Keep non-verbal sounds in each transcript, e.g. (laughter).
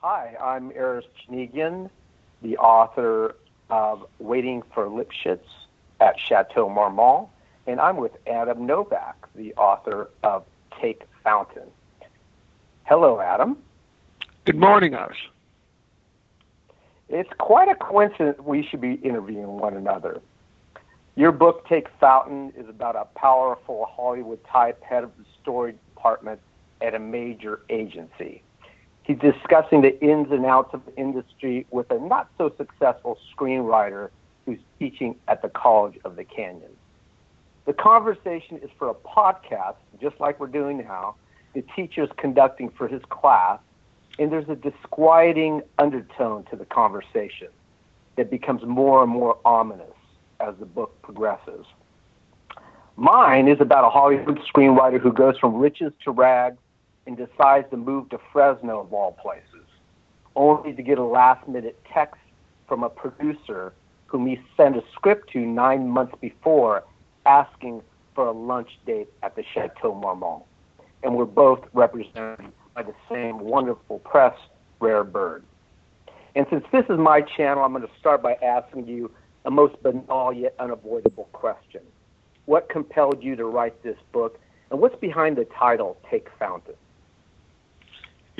Hi, I'm Aris Janigian, the author of Waiting for Lipschitz at Chateau Marmont, and I'm with Adam Novak, the author of Take Fountain. Hello, Adam. Good morning, Aris. It's quite a coincidence we should be interviewing one another. Your book, Take Fountain, is about a powerful Hollywood type head of the story department at a major agency. He's discussing the ins and outs of the industry with a not so successful screenwriter who's teaching at the College of the Canyon. The conversation is for a podcast, just like we're doing now. The teacher is conducting for his class, and there's a disquieting undertone to the conversation that becomes more and more ominous as the book progresses. Mine is about a Hollywood screenwriter who goes from riches to rags and decides to move to Fresno, of all places, only to get a last minute text from a producer whom he sent a script to nine months before asking for a lunch date at the Chateau Marmont. And we're both represented by the same wonderful press, Rare Bird. And since this is my channel, I'm going to start by asking you a most banal yet unavoidable question. What compelled you to write this book, and what's behind the title, Take Fountain?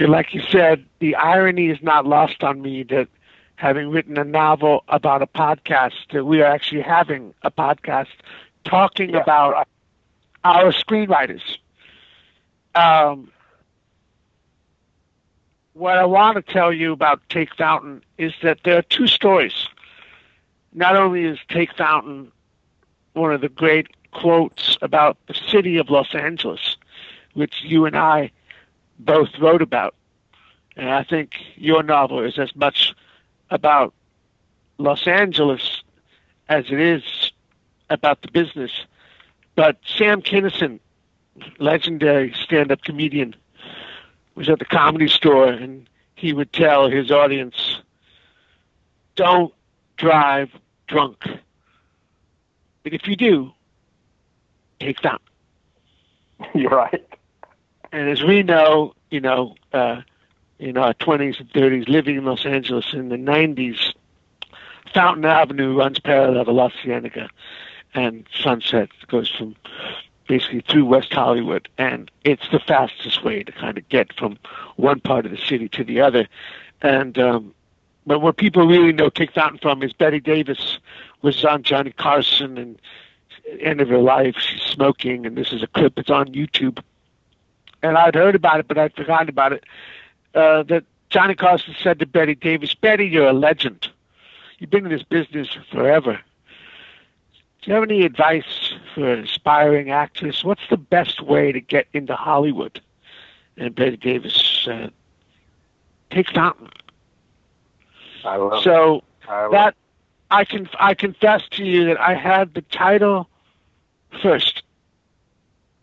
Like you said, the irony is not lost on me that having written a novel about a podcast, that we are actually having a podcast talking yeah. about our screenwriters. Um, what I want to tell you about Take Fountain is that there are two stories. Not only is Take Fountain one of the great quotes about the city of Los Angeles, which you and I both wrote about, and I think your novel is as much about Los Angeles as it is about the business. But Sam Kinison, legendary stand up comedian, was at the comedy store and he would tell his audience, don't drive drunk. But if you do, take them. (laughs) You're right. And as we know, you know, uh, in our 20s and 30s, living in Los Angeles in the 90s, Fountain Avenue runs parallel to La Cienega, and Sunset goes from basically through West Hollywood, and it's the fastest way to kind of get from one part of the city to the other. And um, but where people really know Take Fountain from is Bette Davis was on Johnny Carson and end of her life she's smoking, and this is a clip that's on YouTube. And I'd heard about it, but I'd forgotten about it. Uh, that Johnny Carson said to Bette Davis, "Bette, you're a legend. You've been in this business forever." Do you have any advice for an aspiring actress? What's the best way to get into Hollywood? And Bette Davis said, "Take Fountain." I love so I love that I can I confess to you that I had the title first,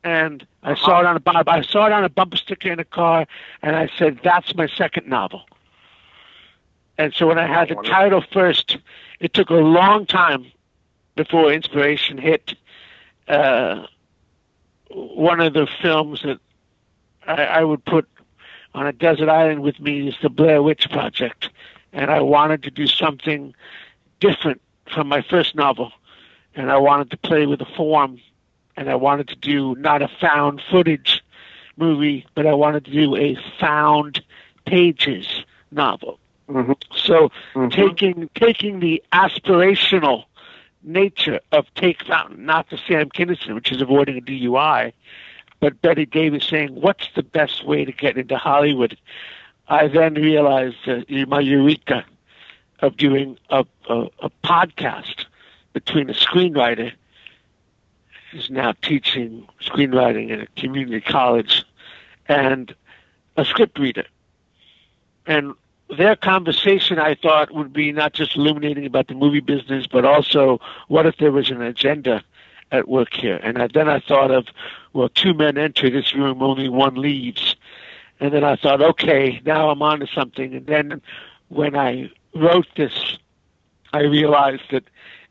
and I Uh-huh. saw it on a I saw it on a bumper sticker in a car, and I said, "That's my second novel." And so when I had the title first, it took a long time before inspiration hit. Uh, one of the films that I, I would put on a desert island with me is the Blair Witch Project, and I wanted to do something different from my first novel, and I wanted to play with the form, and I wanted to do not a found footage movie, but I wanted to do a found pages novel. Mhm. So Mhm. taking taking the aspirational nature of Take Fountain, not the Sam Kinison, which is avoiding a DUI, but Bette Davis saying, "What's the best way to get into Hollywood?" I then realized uh, my eureka of doing a, a, a podcast between a screenwriter who's now teaching screenwriting at a community college and a script reader. And their conversation, I thought, would be not just illuminating about the movie business, but also what if there was an agenda at work here? And I, then I thought of, well, two men enter this room, only one leaves. And then I thought, okay, now I'm on to something. And then when I wrote this, I realized that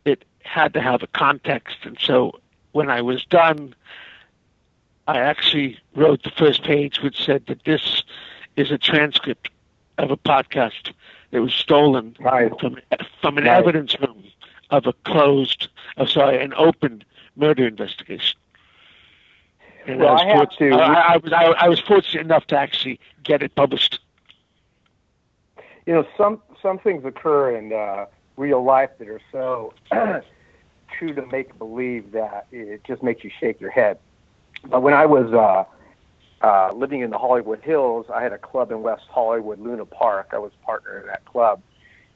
it had to have a context. And so when I was done, I actually wrote the first page, which said that this is a transcript of a podcast that was stolen right. from from an right. evidence room of a closed, oh, sorry, an open murder investigation. And well, I, I have to. I, I was I, I was fortunate enough to actually get it published. You know, some some things occur in uh, real life that are so (clears throat) true to make believe that it just makes you shake your head. But when I was uh, uh, living in the Hollywood Hills, I had a club in West Hollywood, Luna Park. I was partner in that club,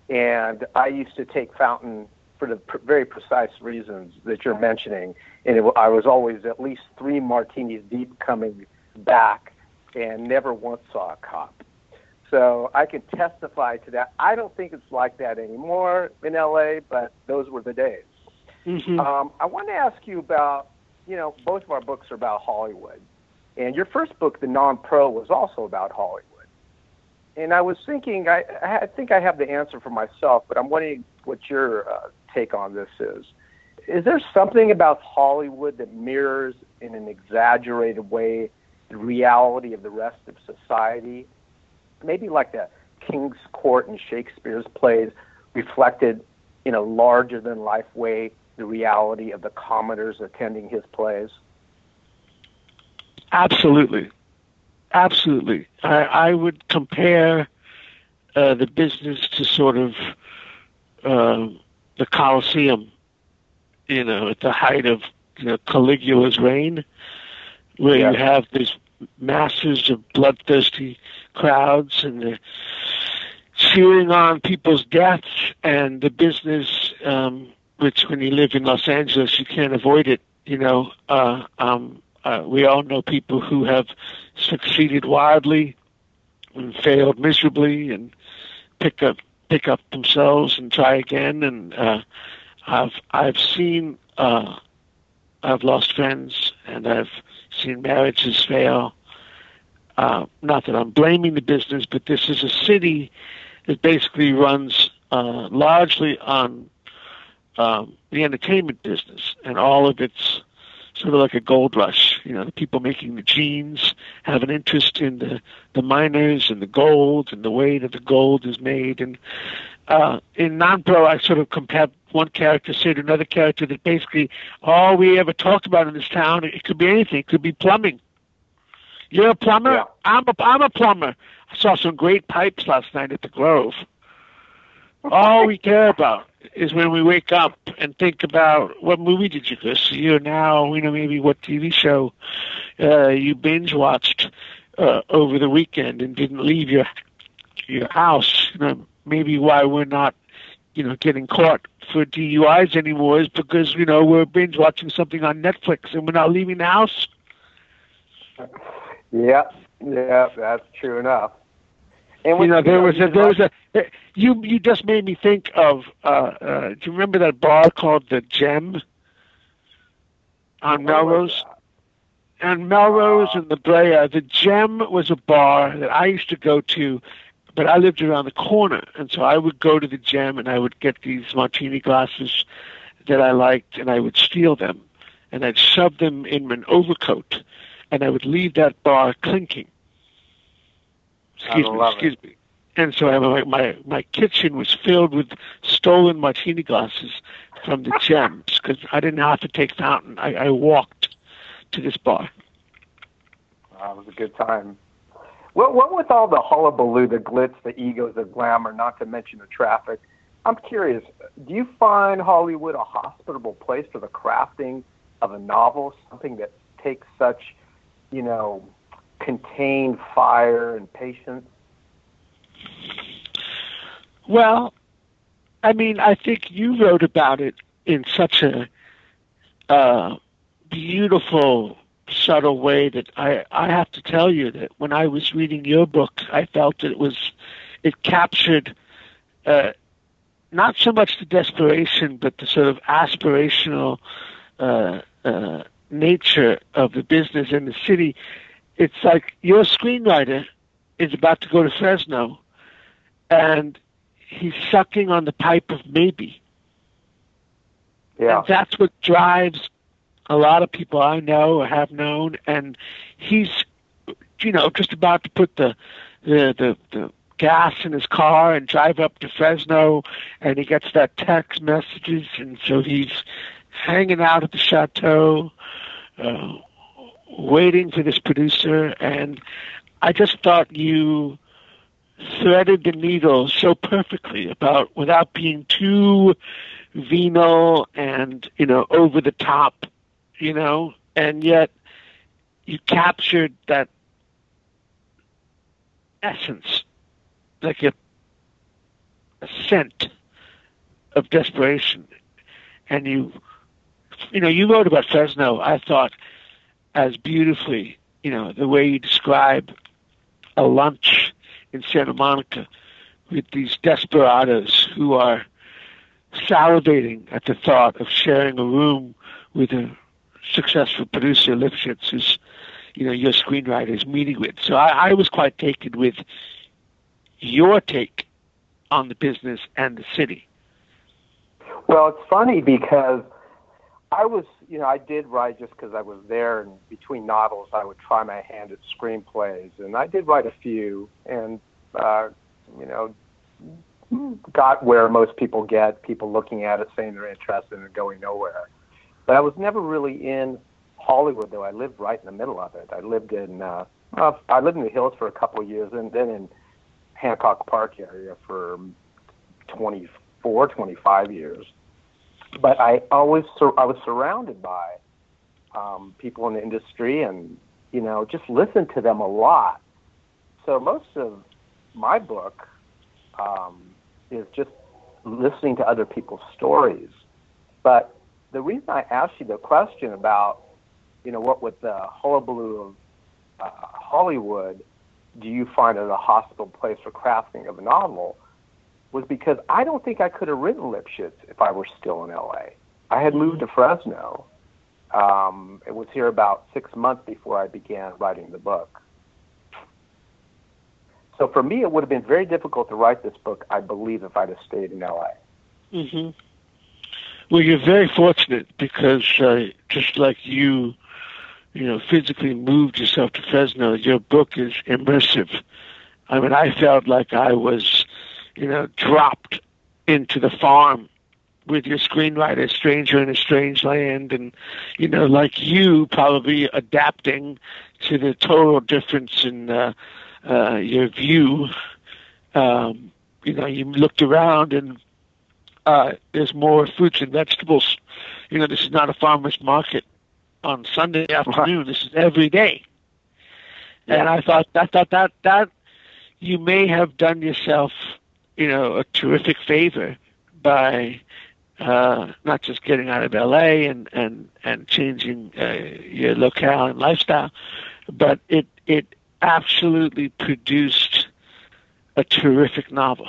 and I used to take Fountain for the pr- very precise reasons that you're mentioning. And it, I was always at least three martinis deep coming back, and never once saw a cop. So I can testify to that. I don't think it's like that anymore in LA, but those were the days. Mm-hmm. Um, I want to ask you about, you know, both of our books are about Hollywood. And your first book, The Non Pro, was also about Hollywood. And I was thinking, I, I think I have the answer for myself, but I'm wondering what your uh, take on this is. Is there something about Hollywood that mirrors in an exaggerated way the reality of the rest of society? Maybe like the King's Court and Shakespeare's plays reflected in a larger than life way the reality of the commoners attending his plays? Absolutely. Absolutely. I, I would compare uh, the business to sort of uh, the Colosseum, you know, at the height of you know, Caligula's reign, where yeah. you have these masses of bloodthirsty crowds and the cheering on people's deaths and the business, um, which when you live in Los Angeles, you can't avoid it, you know, uh, um, uh, we all know people who have succeeded wildly and failed miserably and pick up pick up themselves and try again. And uh, I've I've seen uh, I've lost friends and I've seen marriages fail. Uh, not that I'm blaming the business, but this is a city that basically runs uh, largely on um, the entertainment business, and all of its sort of like a gold rush. You know, the people making the jeans have an interest in the the miners and the gold and the way that the gold is made. And uh, in non-pro, I sort of compared one character say to another character that basically all we ever talked about in this town it could be anything. It could be plumbing. You're a plumber. Yeah. I'm a I'm a plumber. I saw some great pipes last night at the Grove. All we care about is when we wake up and think about what movie did you go see, or now you know maybe what TV show uh, you binge watched uh, over the weekend and didn't leave your your house. You know, maybe why we're not you know getting caught for DUIs anymore is because you know we're binge watching something on Netflix and we're not leaving the house. Yeah, yeah, that's true enough. And you know, there was a, there was a you you just made me think of. Uh, uh, do you remember that bar called the Gem on Melrose? On Melrose and the Brea, the Gem was a bar that I used to go to, but I lived around the corner, and so I would go to the Gem and I would get these martini glasses that I liked, and I would steal them, and I'd shove them in an overcoat, and I would leave that bar clinking. Excuse me, excuse it. me. And so I, my, my my kitchen was filled with stolen martini glasses from the gems because I didn't have to take fountain. I, I walked to this bar. Wow, it was a good time. What what with all the hullabaloo, the glitz, the egos, the glamour, not to mention the traffic? I'm curious. Do you find Hollywood a hospitable place for the crafting of a novel? Something that takes such, you know, contained fire and patience? Well, I mean, I think you wrote about it in such a uh, beautiful, subtle way that I, I have to tell you that when I was reading your book, I felt it was, it captured uh, not so much the desperation, but the sort of aspirational uh, uh, nature of the business in the city. It's like your screenwriter is about to go to Fresno, and he's sucking on the pipe of maybe. Yeah. And that's what drives a lot of people I know or have known, and he's, you know, just about to put the the the, the gas in his car and drive up to Fresno, and he gets that text messages, and so he's hanging out at the chateau, uh, waiting for this producer, and I just thought you threaded the needle so perfectly about without being too venal and you know over the top, you know, and yet you captured that essence, like a, a scent of desperation, and you, you know, you wrote about Fresno. I thought as beautifully, you know, the way you describe a lunch in Santa Monica with these desperados who are salivating at the thought of sharing a room with a successful producer, Lipschitz, who's, you know, your screenwriter is meeting with. So I, I was quite taken with your take on the business and the city. Well, it's funny because I was, you know, I did write just because I was there, and between novels, I would try my hand at screenplays, and I did write a few, and uh, you know, got where most people get, people looking at it, saying they're interested, and going nowhere. But I was never really in Hollywood, though. I lived right in the middle of it. I lived in, uh, I lived in the hills for a couple of years, and then in Hancock Park area for 24, 25 years but I always sur- I was surrounded by um, people in the industry, and you know, just listened to them a lot. So most of my book um, is just listening to other people's stories. But the reason I asked you the question about, you know, what with the hullabaloo of uh, Hollywood, do you find it a hostile place for crafting of a novel? Was because I don't think I could have written Lipschitz if I were still in LA. I had moved to Fresno. Um, it was here about six months before I began writing the book. So for me, it would have been very difficult to write this book, I believe, if I'd have stayed in LA. Mm-hmm. Well, you're very fortunate because uh, just like you, you know, physically moved yourself to Fresno, your book is immersive. I mean, I felt like I was you know, dropped into the farm with your screenwriter, Stranger in a Strange Land, and, you know, like you probably adapting to the total difference in uh, uh, your view. Um, you know, you looked around and uh, there's more fruits and vegetables. You know, this is not a farmer's market on Sunday afternoon. This is every day. And I thought that that that that you may have done yourself you know, a terrific favor by uh, not just getting out of LA and and and changing uh, your locale and lifestyle, but it it absolutely produced a terrific novel.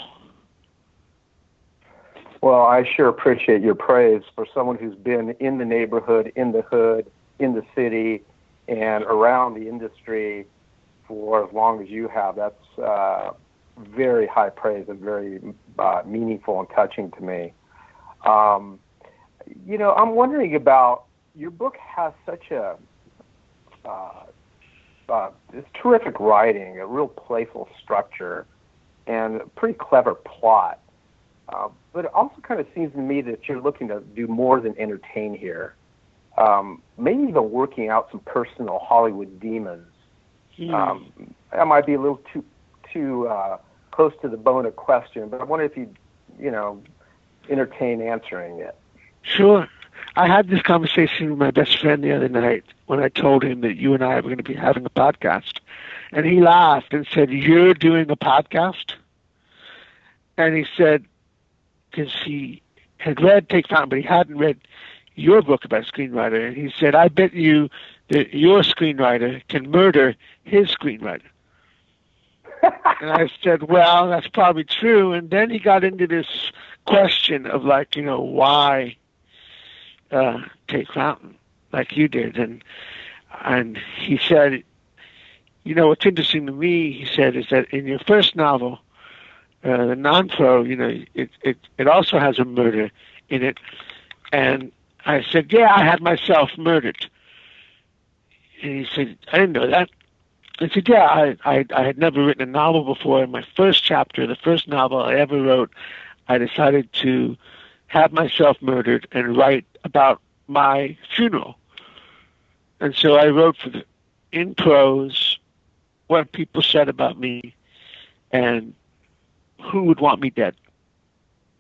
Well, I sure appreciate your praise for someone who's been in the neighborhood, in the hood, in the city, and around the industry for as long as you have. That's uh, very high praise and very uh, meaningful and touching to me. Um, you know, I'm wondering about your book has such a uh, uh, it's terrific writing, a real playful structure, and a pretty clever plot. Uh, but it also kind of seems to me that you're looking to do more than entertain here. Um, maybe even working out some personal Hollywood demons. Mm. Um, that might be a little too too uh, close to the bone of question, but I wonder if you, you know, entertain answering it. Sure. I had this conversation with my best friend the other night when I told him that you and I were going to be having a podcast. And he laughed and said, You're doing a podcast? And he said, because he had read Take Fountain, but he hadn't read your book about screenwriter. And he said, I bet you that your screenwriter can murder his screenwriter and I said, well, that's probably true. And then he got into this question of like, you know, why uh, take Fountain like you did? And and he said, you know, what's interesting to me, he said, is that in your first novel, uh, the non-pro, you know, it, it it also has a murder in it. And I said, yeah, I had myself murdered. And he said, I didn't know that. I said, yeah, I, I, I had never written a novel before. In my first chapter, the first novel I ever wrote, I decided to have myself murdered and write about my funeral. And so I wrote for the, in prose what people said about me and who would want me dead.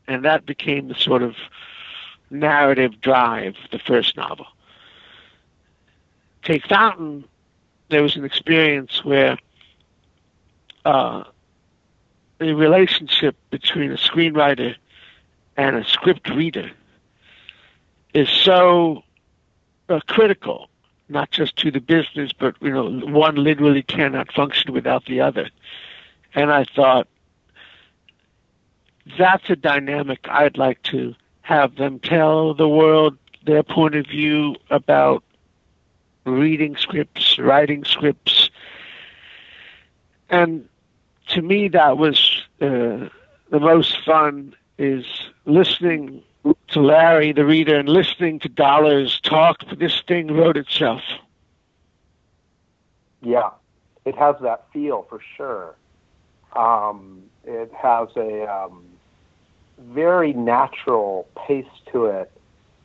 And that became the sort of narrative drive, the first novel. Take Fountain, there was an experience where uh, the relationship between a screenwriter and a script reader is so uh, critical, not just to the business, but you know, one literally cannot function without the other. And I thought that's a dynamic I'd like to have them tell the world their point of view about reading scripts, writing scripts. And to me, that was uh, the most fun is listening to Larry, the reader, and listening to Dollars talk. This thing wrote itself. Yeah, it has that feel for sure. Um, it has a um, very natural pace to it.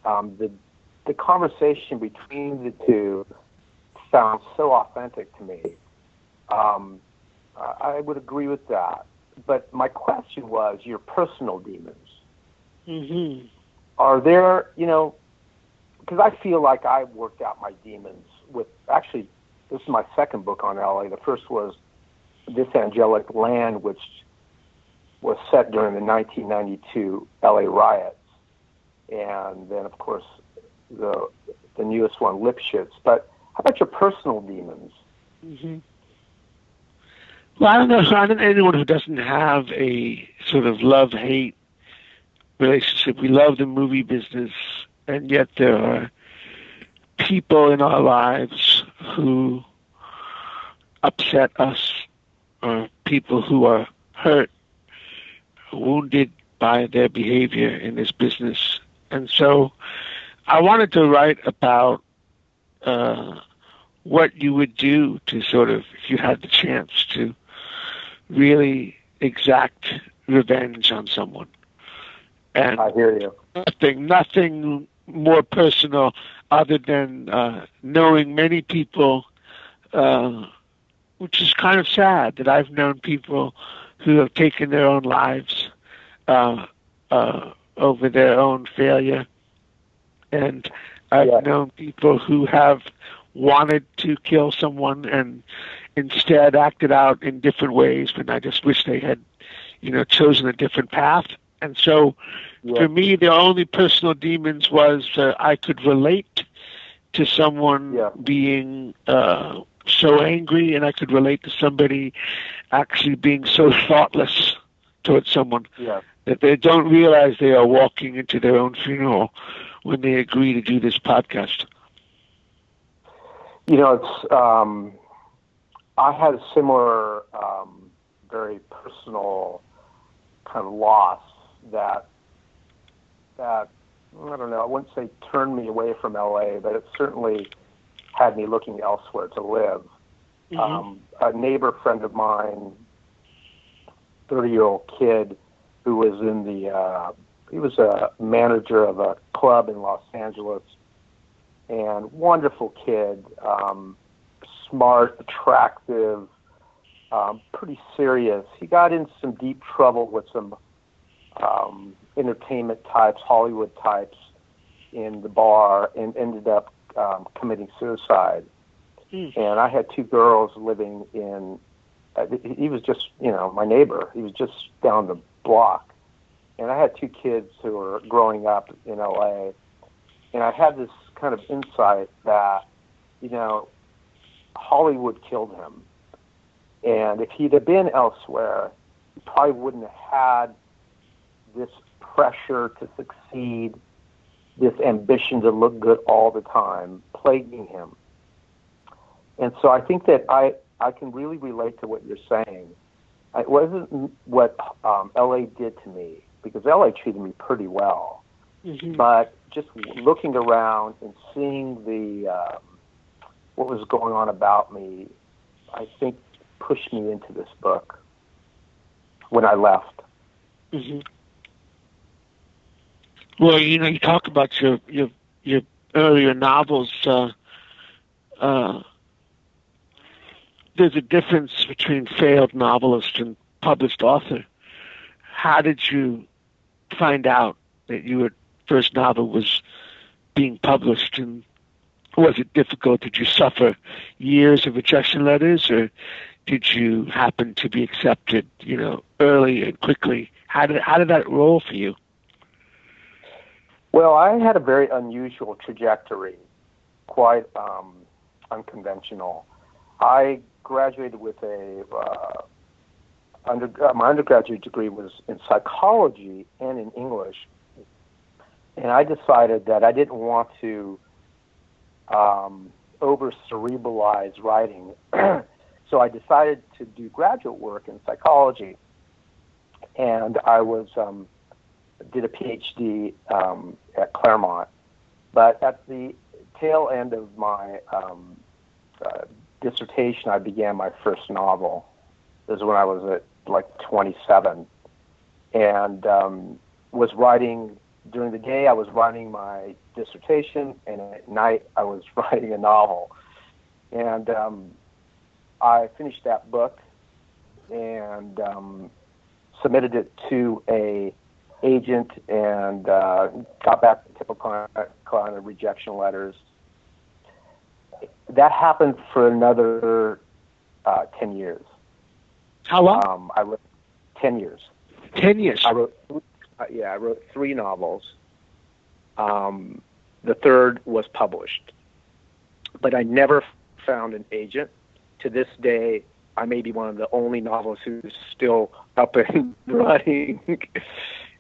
Um, the the conversation between the two sounds so authentic to me. Um, I would agree with that. But my question was your personal demons. Mm-hmm. Are there, you know, because I feel like I worked out my demons with actually, this is my second book on LA. The first was This Angelic Land, which was set during the 1992 LA riots. And then, of course, the the newest one, Lipschitz. But how about your personal demons? Mm-hmm. Well, I don't know. I don't know anyone who doesn't have a sort of love hate relationship. We love the movie business, and yet there are people in our lives who upset us, or people who are hurt, wounded by their behavior in this business. And so I wanted to write about uh, what you would do to sort of, if you had the chance to really exact revenge on someone. And I hear you. Nothing, nothing more personal other than uh, knowing many people, uh, which is kind of sad that I've known people who have taken their own lives uh, uh over their own failure and I've yeah. known people who have wanted to kill someone and instead acted out in different ways, and I just wish they had, you know, chosen a different path. And so, yeah. for me, the only personal demons was uh, I could relate to someone yeah. being uh, so angry, and I could relate to somebody actually being so thoughtless towards someone yeah. that they don't realize they are walking into their own funeral when they agree to do this podcast? You know, it's um, I had a similar, um, very personal kind of loss that that I don't know. I wouldn't say turned me away from LA, but it certainly had me looking elsewhere to live. Mm-hmm. Um, a neighbor friend of mine, thirty-year-old kid, who was in the uh, he was a manager of a club in Los Angeles, and wonderful kid, um, smart, attractive, um, pretty serious. He got in some deep trouble with some um, entertainment types, Hollywood types, in the bar, and ended up um, committing suicide. Mm. And I had two girls living in. Uh, he was just, you know, my neighbor. He was just down the block and I had two kids who were growing up in LA, and I had this kind of insight that, you know, Hollywood killed him, and if he'd have been elsewhere, he probably wouldn't have had this pressure to succeed, this ambition to look good all the time, plaguing him. And so I think that I I can really relate to what you're saying. It wasn't what um, LA did to me because LA treated me pretty well. Mm-hmm. But just looking around and seeing the um, what was going on about me, I think, pushed me into this book when I left. Mm-hmm. Well, you know, you talk about your your your earlier novels. Uh, uh, there's a difference between failed novelist and published author. How did you find out that your first novel was being published, and was it difficult? Did you suffer years of rejection letters, or did you happen to be accepted, you know, early and quickly? How did how did that roll for you? Well, I had a very unusual trajectory, quite um, unconventional. I graduated with a uh, under, uh, my undergraduate degree was in psychology and in English, and I decided that I didn't want to um, over cerebralize writing, (clears throat) so I decided to do graduate work in psychology, and I was um, did a PhD um, at Claremont. But at the tail end of my um, uh, dissertation, I began my first novel. This is when I was at like 27, and um, was writing during the day. I was writing my dissertation, and at night I was (laughs) writing a novel. And um, I finished that book and um, submitted it to a agent and uh, got back the typical kind of rejection letters. That happened for another uh, 10 years. How long? Um, I wrote 10 years. 10 years. I wrote, uh, yeah, I wrote three novels. Um, the third was published. But I never found an agent. To this day, I may be one of the only novelists who's still up and (laughs) running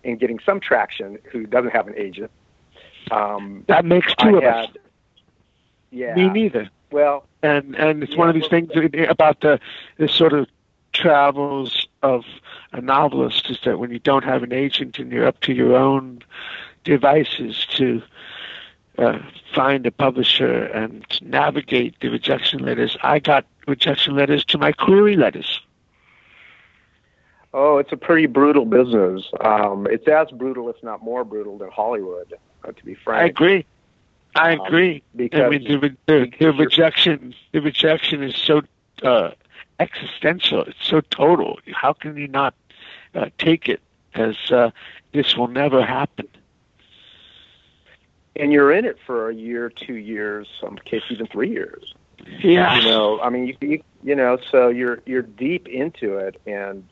and getting some traction who doesn't have an agent. Um, that makes two I of had, us. Yeah. Me neither. Well, and and it's Yeah, one of these well- things about the the sort of travels of a novelist is that when you don't have an agent and you're up to your own devices to uh, find a publisher and navigate the rejection letters. I got rejection letters to my query letters. oh, it's a pretty brutal business. Um, it's as brutal, if not more brutal, than Hollywood. Uh, to be frank. I agree. I Um, agree. because I mean, the, the, the rejection, the rejection is so uh, existential. It's so total. How can you not uh, take it as uh, this will never happen? and you're in it for a year, two years, some cases even three years. Yeah. You know, I mean, you, you you know, so you're you're deep into it, and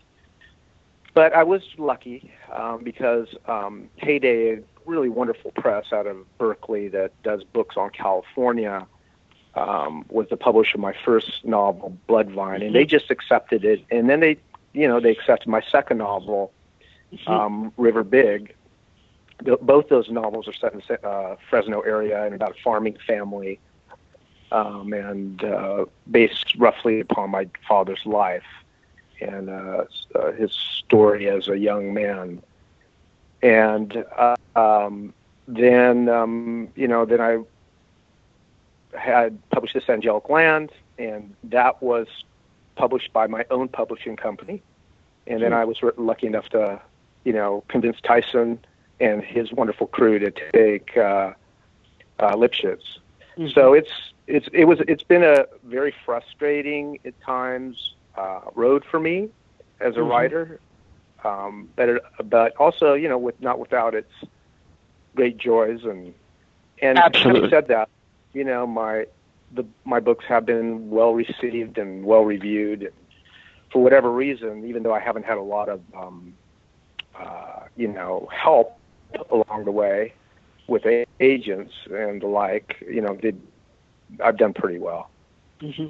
but I was lucky um, because um, Heyday, a really wonderful press out of Berkeley that does books on California, um, was the publisher of my first novel, Bloodvine, and they just accepted it, and then they, you know, they accepted my second novel, um, Riverbig. Both those novels are set in the uh, Fresno area and about a farming family um, and uh, based roughly upon my father's life and uh, uh, his story as a young man. And uh, um, then, um, you know, then I had published this Angelic Land, and that was published by my own publishing company. And then I was lucky enough to, you know, convince Tyson and his wonderful crew to take uh, uh, Lipschitz. So it's it's it was it's been a very frustrating at times uh, road for me as a Mhm. writer, um, but it, but also you know with not without its great joys and and Absolutely. having said that, you know my the my books have been well received and well reviewed. For whatever reason, even though I haven't had a lot of um, uh, you know help along the way with a- agents and the like, you know, did I've done pretty well. hmm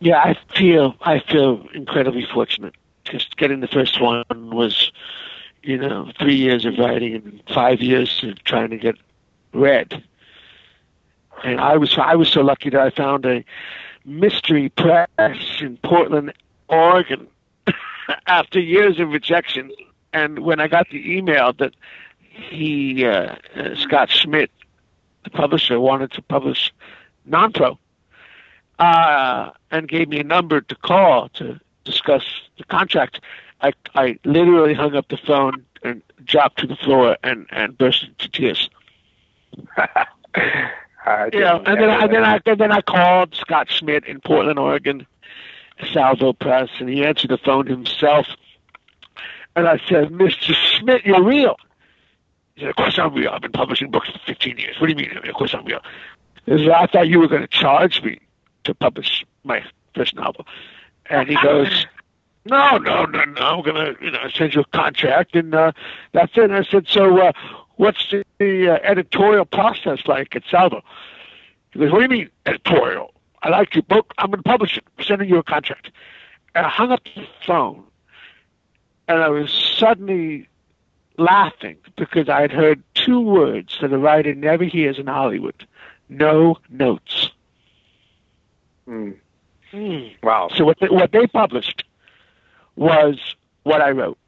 Yeah, I feel I feel incredibly fortunate. Just getting the first one was, you know, three years of writing and five years of trying to get read. And I was I was so lucky that I found a mystery press in Portland, Oregon, (laughs) after years of rejection. And when I got the email that he uh, uh, Scott Schmidt, the publisher, wanted to publish non-pro. uh, and gave me a number to call to discuss the contract. I, I literally hung up the phone and dropped to the floor and, and burst into tears. (laughs) you know, and then, and then I and then I called Scott Schmidt in Portland, Oregon, Salvo Press, and he answered the phone himself. And I said, Mr. Schmidt, you're real. He said, Of course I'm real. I've been publishing books for 15 years. What do you mean? Of course I'm real. He said, I thought you were going to charge me to publish my first novel. And he goes, No, no, no, no. I'm going to, you know, send you a contract, and uh, that's it. And I said, So, uh, what's the, the uh, editorial process like at Salvo? He goes, What do you mean editorial? I like your book. I'm going to publish it. I'm sending you a contract. And I hung up the phone, and I was suddenly laughing because I had heard two words that a writer never hears in Hollywood: no notes. Mm. Mm. Wow. So what they, what they published was what I wrote,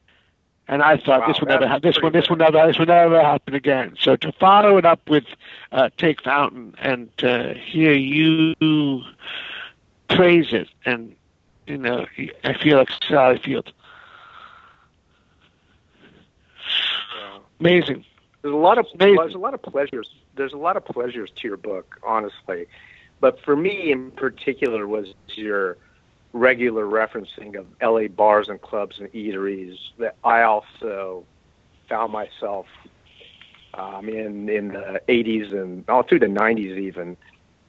and I thought Wow, this would never happen. This one, this will never, this will never happen again. So to follow it up with uh, Take Fountain and to hear you praise it, and you know, I feel like Sally Field. Amazing. There's a lot of Amazing. there's a lot of pleasures. There's a lot of pleasures to your book, honestly. But for me, in particular, was your regular referencing of LA bars and clubs and eateries that I also found myself um, in in the 80s and all through the 90s even.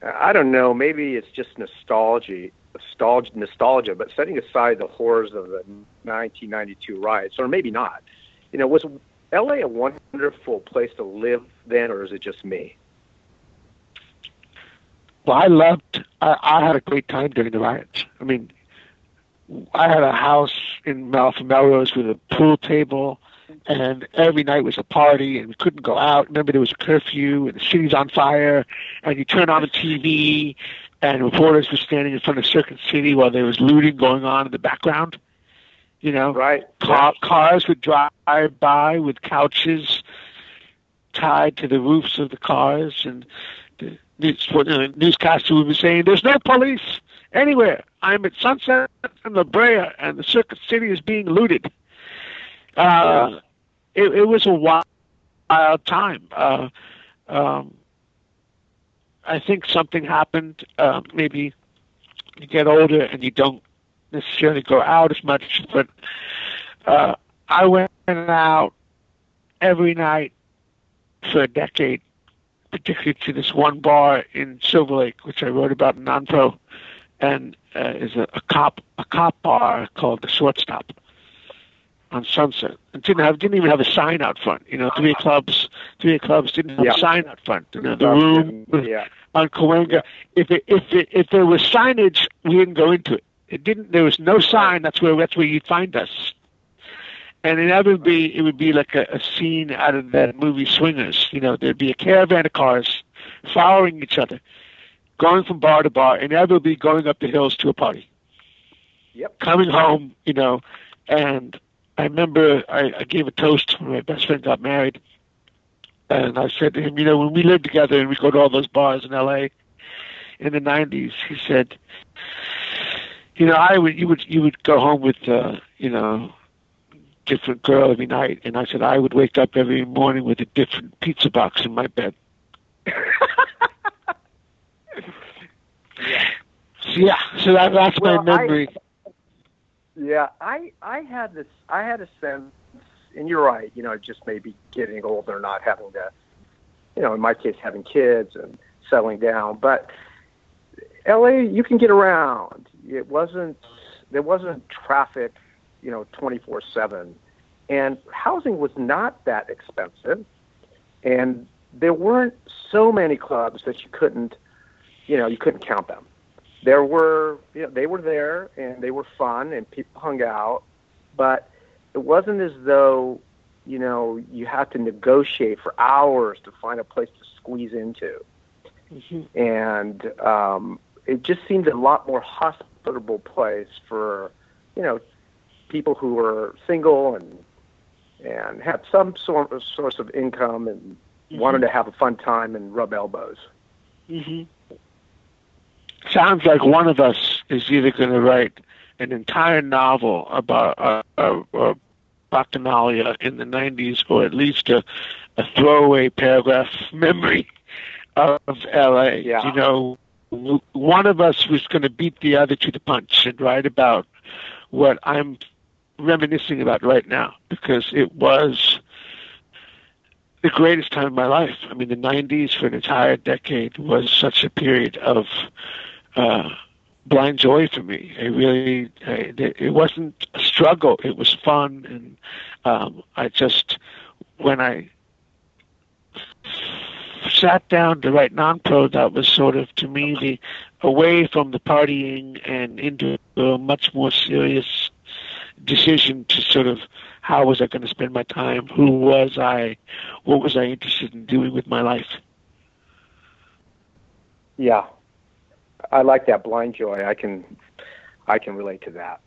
I don't know. Maybe it's just nostalgia, nostalgia, nostalgia. But setting aside the horrors of the 1992 riots, or maybe not, you know, was LA a wonderful place to live then, or is it just me? Well, I loved. I, I had a great time during the riots. I mean, I had a house in Mel- Melrose with a pool table, and every night was a party, and we couldn't go out. Remember, there was a curfew, and the city's on fire, and you turn on the TV, and reporters were standing in front of Circuit City while there was looting going on in the background. You know, Right. Car, cars would drive by with couches tied to the roofs of the cars, and the news, what, uh, newscaster would be saying, "There's no police anywhere. I'm at Sunset and La Brea, and the Circuit City is being looted." Uh, it, it was a wild, wild time. Uh, um, I think something happened. Uh, maybe you get older and you don't necessarily go out as much, but uh, I went out every night for a decade, particularly to this one bar in Silver Lake, which I wrote about in Nonpro, and uh, is a, a cop a cop bar called the Shortstop on Sunset. It didn't have didn't even have a sign out front. You know, three clubs three clubs didn't have Yeah. a sign out front. You know, the room Yeah. on Cahuenga. If it, if it, if there was signage, we didn't go into it. It didn't. There was no sign. That's where that's where you'd find us. And that would be it would be like a, a scene out of that movie Swingers. You know, there'd be a caravan of cars following each other, going from bar to bar, inevitably going up the hills to a party. Yep. Coming home, you know, and I remember I, I gave a toast when my best friend got married, and I said to him, you know, when we lived together and we go to all those bars in L.A. in the '90s, he said, you know, I would you would you would go home with uh, you know different girl every night, and I said I would wake up every morning with a different pizza box in my bed. So, yeah, so that, that's Well, my I- memory. Yeah, I I had this I had a sense, and you're right. You know, just maybe getting older, not having to, you know, in my case, having kids and settling down. But L.A., you can get around. It wasn't there wasn't traffic, you know, 24 seven, and housing was not that expensive, and there weren't so many clubs that you couldn't, you know, you couldn't count them. There were you know, they were there and they were fun and people hung out but it wasn't as though you know you had to negotiate for hours to find a place to squeeze into. Mhm. and um it just seemed a lot more hospitable place for you know people who were single and and had some sort of source of income and wanted to have a fun time and rub elbows hmm sounds like one of us is either going to write an entire novel about uh, uh, uh, Bacchanalia in the 90s, or at least a, a throwaway paragraph memory of LA. Yeah. You know, one of us was going to beat the other to the punch and write about what I'm reminiscing about right now because it was the greatest time of my life. I mean, the 90s for an entire decade was such a period of uh, blind joy for me. It really, it wasn't a struggle. It was fun, and um, I just when I sat down to write non-pro, that was sort of to me the away from the partying and into a much more serious decision to sort of how was I going to spend my time, who was I, what was I interested in doing with my life. Yeah, I like that blind joy. I can, I can relate to that.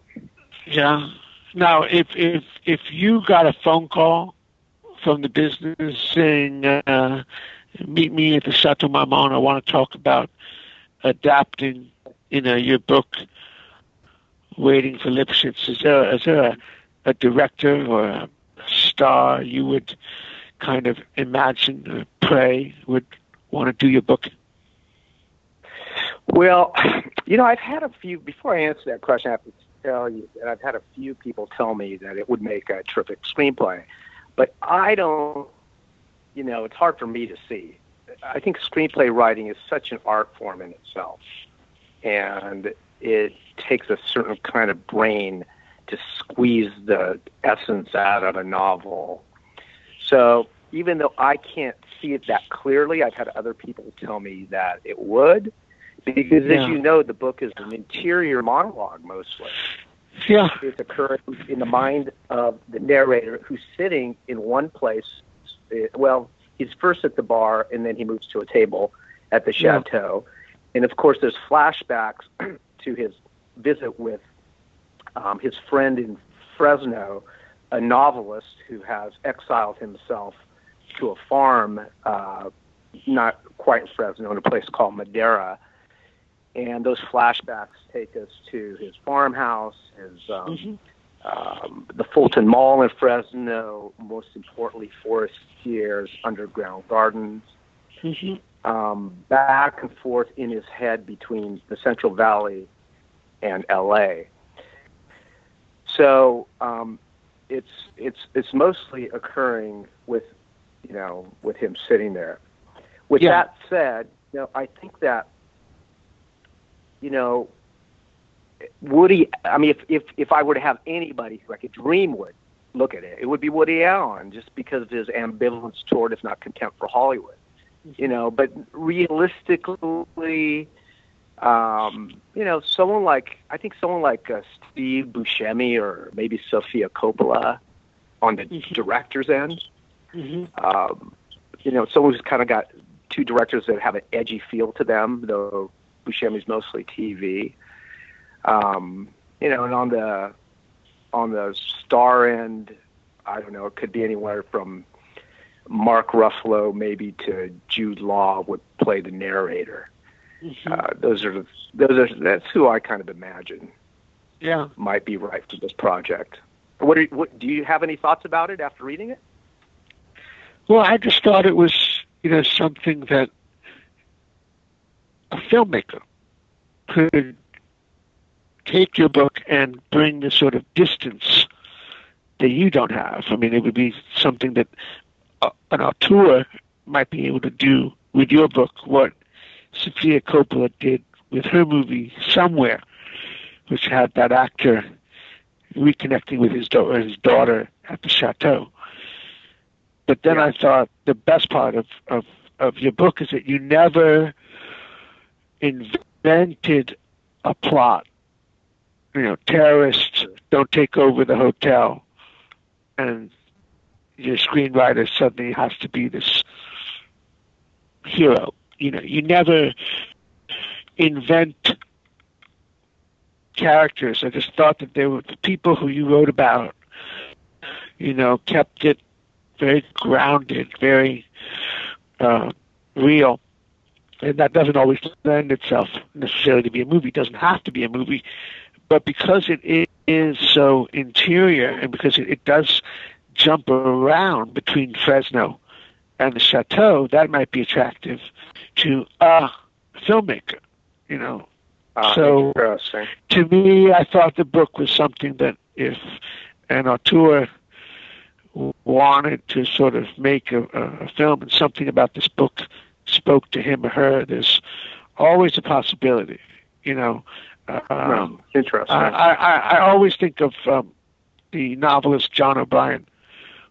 Yeah. Now, if if if you got a phone call from the business saying, uh, "Meet me at the Chateau Marmont. I want to talk about adapting, you know, your book, Waiting for Lipschitz." Is there is there a, a director or a star you would kind of imagine or pray would want to do your book? Well, you know, I've had a few, before I answer that question, I have to tell you that I've had a few people tell me that it would make a terrific screenplay. But I don't, you know, it's hard for me to see. I think screenplay writing is such an art form in itself. And it takes a certain kind of brain to squeeze the essence out of a novel. So even though I can't see it that clearly, I've had other people tell me that it would because yeah. as you know, the book is an interior monologue mostly. Yeah. It's occurring in the mind of the narrator who's sitting in one place. Eh, well, he's first at the bar and then he moves to a table at the chateau. Yeah. And of course, there's flashbacks (clears throat) to his visit with um, his friend in Fresno, a novelist who has exiled himself to a farm, uh, not quite in Fresno, in a place called Madera and those flashbacks take us to his farmhouse, his um, mm-hmm. um, the Fulton Mall in Fresno, most importantly, Forest Fierre's underground gardens. Mm-hmm. Um, back and forth in his head between the Central Valley and L.A. So um, it's it's it's mostly occurring with you know with him sitting there. With yeah. that said, you know, I think that you know, Woody. I mean, if if if I were to have anybody who I could dream would look at it, it would be Woody Allen, just because of his ambivalence toward, if not contempt for Hollywood. You know, but realistically, um, you know, someone like I think someone like uh, Steve Buscemi or maybe Sofia Coppola on the mm-hmm. director's end. Mm-hmm. Um, you know, someone who's kind of got two directors that have an edgy feel to them, though Buscemi's mostly TV. Um, you know, and on the on the star end, I don't know, it could be anywhere from Mark Ruffalo maybe to Jude Law would play the narrator. Mm-hmm. Uh, those are those are that's who I kind of imagine. Yeah, might be right for this project. What, are, what do you have any thoughts about it after reading it? Well, I just thought it was you know something that a filmmaker could take your book and bring the sort of distance that you don't have. I mean, it would be something that an auteur might be able to do with your book what Sofia Coppola did with her movie Somewhere, which had that actor reconnecting with his, his daughter at the chateau. But then yeah. I thought the best part of, of, of your book is that you never invented a plot. You know, terrorists don't take over the hotel, and your screenwriter suddenly has to be this hero. You know, you never invent characters. I just thought that they were the people who you wrote about. You know, kept it very grounded, very uh, real and that doesn't always lend itself necessarily to be a movie. It doesn't have to be a movie, but because it is so interior and because it, it does jump around between Fresno and the chateau, that might be attractive to a filmmaker. You know, uh, so to me, I thought the book was something that if an auteur wanted to sort of make a, a film and something about this book spoke to him or her, there's always a possibility. You know, um, interesting. I, I, I always think of um, the novelist John O'Brien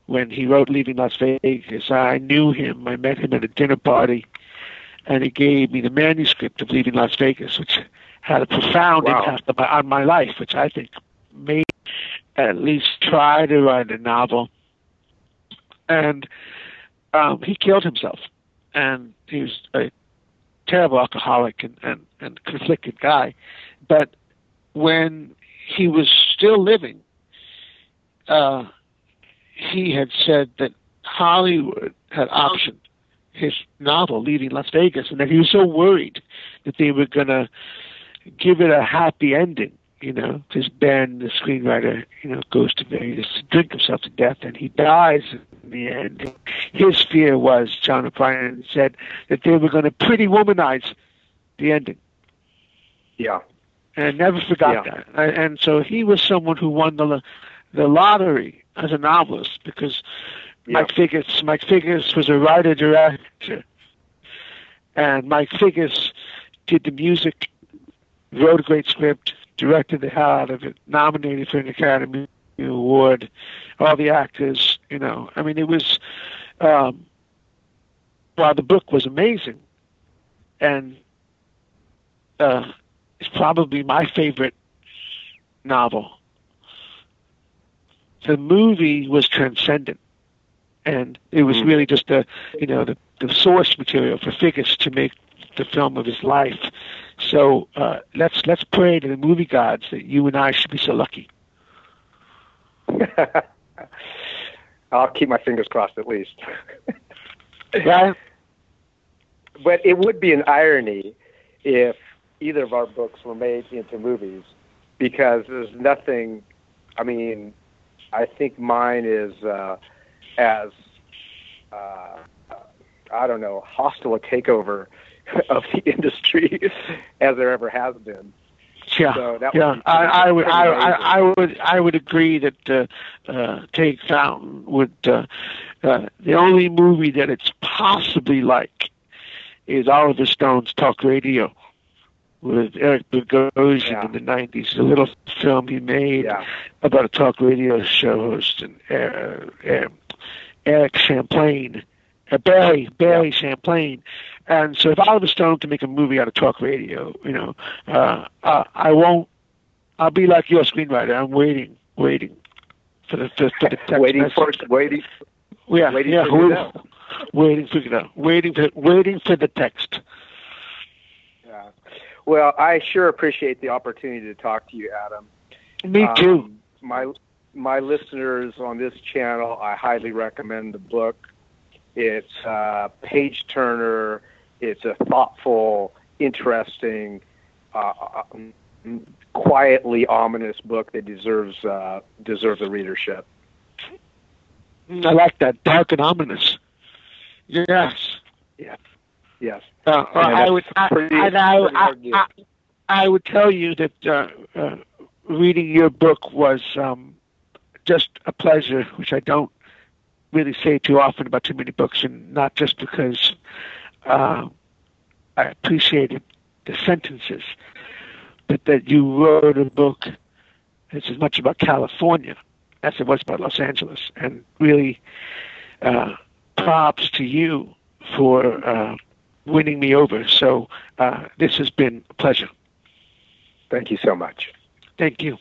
when he wrote Leaving Las Vegas. I knew him. I met him at a dinner party, and he gave me the manuscript of Leaving Las Vegas, which had a profound wow. impact on my, on my life, which I think made at least try to write a novel. And um, he killed himself, and he was a terrible alcoholic and, and, and conflicted guy. But when he was still living, uh, he had said that Hollywood had optioned his novel, Leaving Las Vegas, and that he was so worried that they were going to give it a happy ending, you know, because Ben, the screenwriter, you know, goes to Vegas to drink himself to death, and he dies in the end. His fear was, John O'Brien said, that they were going to pretty womanize the ending. Yeah. And I never forgot yeah. that. And so he was someone who won the the lottery as a novelist because yeah. Mike Figgis Mike Figgis was a writer director, and Mike Figgis did the music, wrote a great script, directed the hell out of it, nominated for an Academy Award, all the actors, you know. I mean, it was. Um, while the book was amazing, and uh, it's probably my favorite novel the movie was transcendent, and it was mm. really just the you know the, the source material for Figgis to make the film of his life. So uh, let's let's pray to the movie gods that you and I should be so lucky. (laughs) I'll keep my fingers crossed at least. (laughs) right. But it would be an irony if either of our books were made into movies because there's nothing I mean, I think mine is uh, as uh, I don't know hostile a takeover (laughs) of the industry (laughs) as there ever has been. Yeah, so yeah. I, I, would, I, I, I, would, I would agree that uh, uh, Take Fountain would. Uh, uh, the only movie that it's possibly like is Oliver Stone's Talk Radio with Eric Bogosian yeah. in the '90s. A little film he made yeah. about a talk radio show host and uh, uh, Eric Champlain, uh, Barry Barry. Champlain. And so, if Oliver Stone can make a movie out of talk radio, you know, uh, uh, I won't. I'll be like your screenwriter. I'm waiting, waiting for the for, for the text waiting message. for waiting. Yeah, waiting yeah, for waiting, waiting for you waiting for waiting for the text. Yeah. Well, I sure appreciate the opportunity to talk to you, Adam. Me too. Um, my my listeners on this channel, I highly recommend the book. It's a page turner. It's a thoughtful, interesting, uh, um, quietly ominous book that deserves uh, deserves a readership. I like that dark and ominous. Yes. Yes. Yes. Uh, I would, I, I, I, I, would tell you that uh, uh, reading your book was um, just a pleasure, which I don't really say too often about too many books, and not just because uh, I appreciated the sentences, but that you wrote a book that's as much about California as it was about Los Angeles, and really uh, props to you for uh, winning me over. So uh, this has been a pleasure. Thank you so much. Thank you.